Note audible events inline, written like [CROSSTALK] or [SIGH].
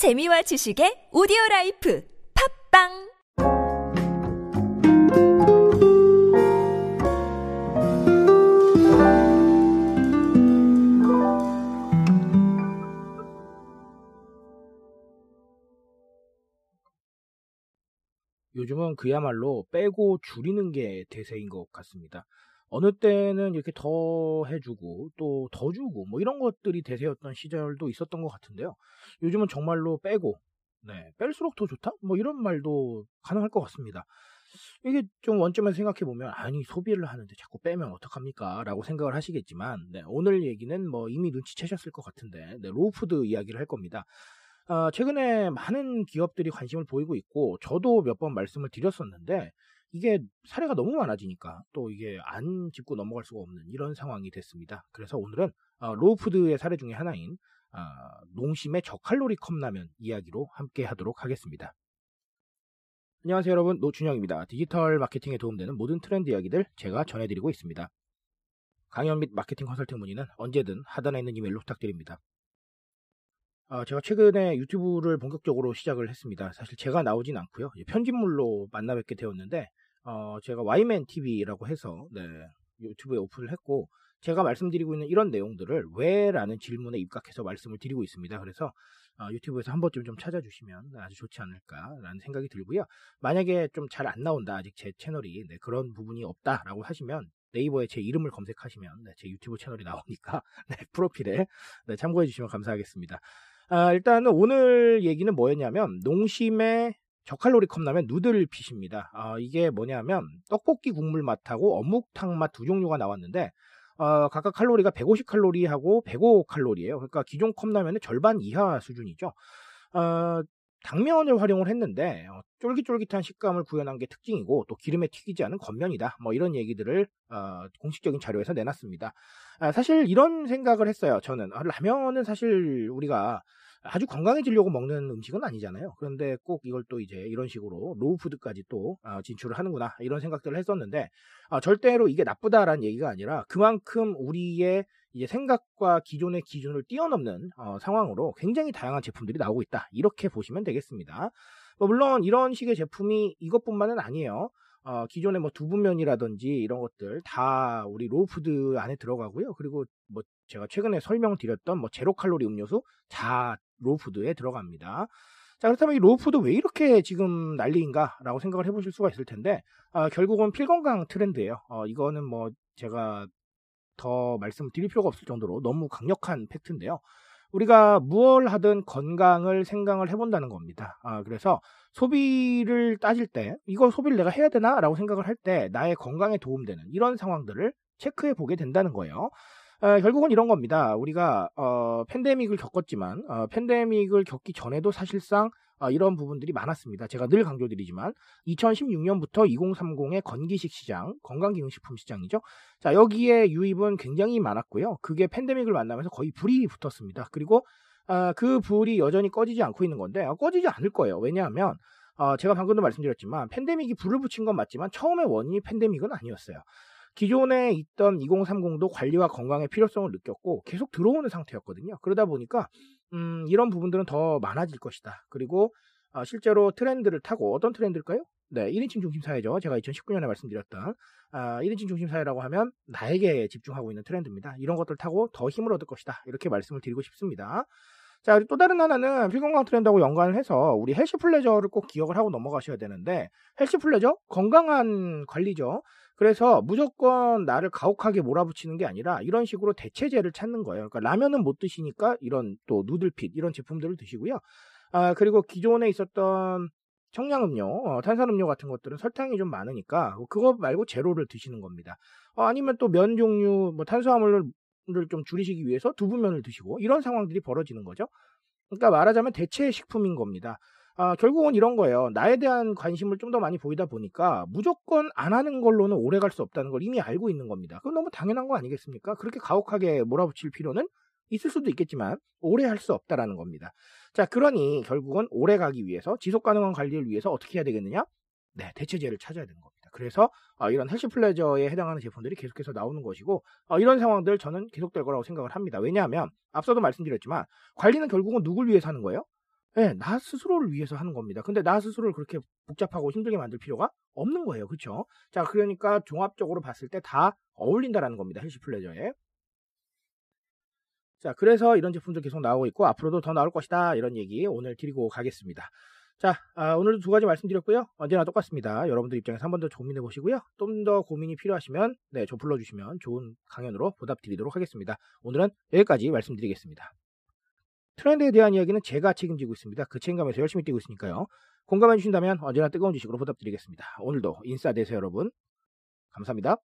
재미와 지식의 오디오 라이프 팟빵 요즘은 그야말로 빼고 줄이는 게 대세인 것 같습니다. 어느 때는 이렇게 더 해주고 또 더 주고 뭐 이런 것들이 대세였던 시절도 있었던 것 같은데요. 요즘은 정말로 빼고 네, 뺄수록 더 좋다? 뭐 이런 말도 가능할 것 같습니다. 이게 좀 원점에서 생각해 보면 아니 소비를 하는데 자꾸 빼면 어떡합니까? 라고 생각을 하시겠지만 네, 오늘 얘기는 뭐 이미 눈치채셨을 것 같은데 네, low food 이야기를 할 겁니다. 어, 최근에 많은 기업들이 관심을 보이고 있고 저도 몇 번 말씀을 드렸었는데 이게 사례가 너무 많아지니까 또 이게 안 짚고 넘어갈 수가 없는 이런 상황이 됐습니다. 그래서 오늘은 어, low food의 사례 중에 하나인 어, 농심의 저칼로리 컵라면 이야기로 함께 하도록 하겠습니다. 안녕하세요 여러분 노준영입니다. 디지털 마케팅에 도움되는 모든 트렌드 이야기들 제가 전해드리고 있습니다. 강연 및 마케팅 컨설팅 문의는 언제든 하단에 있는 이메일로 부탁드립니다. 어, 제가 최근에 유튜브를 본격적으로 시작을 했습니다. 사실 제가 나오진 않고요. 편집물로 만나 뵙게 되었는데 어, 제가 와이맨 TV라고 해서 네, 유튜브에 오픈을 했고 제가 말씀드리고 있는 이런 내용들을 왜라는 질문에 입각해서 말씀을 드리고 있습니다. 그래서 어, 유튜브에서 한 번쯤 좀 찾아주시면 아주 좋지 않을까라는 생각이 들고요. 만약에 좀 잘 안 나온다 아직 제 채널이 네, 그런 부분이 없다라고 하시면 네이버에 제 이름을 검색하시면 네, 제 유튜브 채널이 나오니까 [LAUGHS] 네, 프로필에 네, 참고해 주시면 감사하겠습니다. 아, 일단은 오늘 얘기는 뭐였냐면 농심의 저칼로리 컵라면 누들핏입니다. 아, 이게 뭐냐면 떡볶이 국물 맛하고 어묵탕 맛 두 종류가 나왔는데 어, 각각 칼로리가 150칼로리하고 105칼로리예요. 그러니까 기존 컵라면의 절반 이하 수준이죠. 어, 당면을 활용을 했는데 어, 쫄깃쫄깃한 식감을 구현한 게 특징이고 또 기름에 튀기지 않은 겉면이다. 뭐 이런 얘기들을 어, 공식적인 자료에서 내놨습니다. 아, 사실 이런 생각을 했어요. 저는 아, 라면은 사실 우리가 아주 건강해지려고 먹는 음식은 아니잖아요. 그런데 꼭 이걸 또 이제 이런 식으로 로우푸드까지 또 어, 진출을 하는구나 이런 생각들을 했었는데 어, 절대로 이게 나쁘다라는 얘기가 아니라 그만큼 우리의 이제 생각과 기존의 기준을 뛰어넘는 어, 상황으로 굉장히 다양한 제품들이 나오고 있다 이렇게 보시면 되겠습니다. 뭐 물론 이런 식의 제품이 이것뿐만은 아니에요. 어, 기존의 뭐 두부면이라든지 이런 것들 다 우리 low food 안에 들어가고요. 그리고 뭐 제가 최근에 설명드렸던 뭐 제로 칼로리 음료수 다 low food에 들어갑니다. 자 그렇다면 이 low food 왜 이렇게 지금 난리인가라고 생각을 해보실 수가 있을 텐데 어, 결국은 필건강 트렌드예요. 어, 이거는 뭐 제가 더 말씀을 드릴 필요가 없을 정도로 너무 강력한 팩트인데요. 우리가 무얼 하든 건강을 생각을 해본다는 겁니다. 아, 그래서 소비를 따질 때 이걸 소비를 내가 해야 되나 라고 생각을 할 때 나의 건강에 도움되는 이런 상황들을 체크해 보게 된다는 거예요. 어, 결국은 이런 겁니다. 우리가 어, 팬데믹을 겪었지만 어, 팬데믹을 겪기 전에도 사실상 어, 이런 부분들이 많았습니다. 제가 늘 강조드리지만 2016년부터 2030의 건기식 시장, 건강기능식품 시장이죠. 자 여기에 유입은 굉장히 많았고요. 그게 팬데믹을 만나면서 거의 불이 붙었습니다. 그리고 어, 그 불이 여전히 꺼지지 않고 있는 건데 어, 꺼지지 않을 거예요. 왜냐하면 어, 제가 방금도 말씀드렸지만 팬데믹이 불을 붙인 건 맞지만 처음에 원인이 팬데믹은 아니었어요. 기존에 있던 2030도 관리와 건강의 필요성을 느꼈고 계속 들어오는 상태였거든요. 그러다 보니까 음, 이런 부분들은 더 많아질 것이다. 그리고 어, 실제로 트렌드를 타고 어떤 트렌드일까요? 네, 1인칭 중심 사회죠. 제가 2019년에 말씀드렸던 아, 1인칭 중심 사회라고 하면 나에게 집중하고 있는 트렌드입니다. 이런 것들 타고 더 힘을 얻을 것이다. 이렇게 말씀을 드리고 싶습니다. 자, 또 다른 하나는 필건강 트렌드하고 연관을 해서 우리 healthy pleasure를 꼭 기억을 하고 넘어가셔야 되는데 healthy pleasure 건강한 관리죠. 그래서 무조건 나를 가혹하게 몰아붙이는 게 아니라 이런 식으로 대체제를 찾는 거예요. 그러니까 라면은 못 드시니까 이런 또 누들핏 이런 제품들을 드시고요. 아, 그리고 기존에 있었던 청량음료, 어, 탄산음료 같은 것들은 설탕이 좀 많으니까 그거 말고 제로를 드시는 겁니다. 어, 아니면 또 면 종류, 뭐 탄수화물을 좀 줄이시기 위해서 두부면을 드시고 이런 상황들이 벌어지는 거죠. 그러니까 말하자면 대체 식품인 겁니다. 아, 결국은 이런 거예요. 나에 대한 관심을 좀 더 많이 보이다 보니까 무조건 안 하는 걸로는 오래 갈 수 없다는 걸 이미 알고 있는 겁니다. 그건 너무 당연한 거 아니겠습니까? 그렇게 가혹하게 몰아붙일 필요는 있을 수도 있겠지만 오래 할 수 없다라는 겁니다. 자, 그러니 결국은 오래 가기 위해서 지속 가능한 관리를 위해서 어떻게 해야 되겠느냐? 네, 대체제를 찾아야 되는 겁니다. 그래서 어, 이런 헬시 플레저에 해당하는 제품들이 계속해서 나오는 것이고 어, 이런 상황들 저는 계속될 거라고 생각을 합니다. 왜냐하면 앞서도 말씀드렸지만 관리는 결국은 누굴 위해서 하는 거예요? 네, 나 스스로를 위해서 하는 겁니다. 근데 나 스스로를 그렇게 복잡하고 힘들게 만들 필요가 없는 거예요. 그쵸? 자, 그러니까 종합적으로 봤을 때 다 어울린다라는 겁니다. 헬시 플레저에. 자, 그래서 이런 제품들 계속 나오고 있고 앞으로도 더 나올 것이다. 이런 얘기 오늘 드리고 가겠습니다. 자, 아, 오늘도 두 가지 말씀드렸고요. 언제나 똑같습니다. 여러분들 입장에서 한 번 더 고민해 보시고요. 좀 더 고민이 필요하시면 네, 저 불러주시면 좋은 강연으로 보답 드리도록 하겠습니다. 오늘은 여기까지 말씀드리겠습니다. 트렌드에 대한 이야기는 제가 책임지고 있습니다. 그 책임감에서 열심히 뛰고 있으니까요. 공감해 주신다면 언제나 뜨거운 지식으로 보답드리겠습니다. 오늘도 인싸 되세요, 여러분. 감사합니다.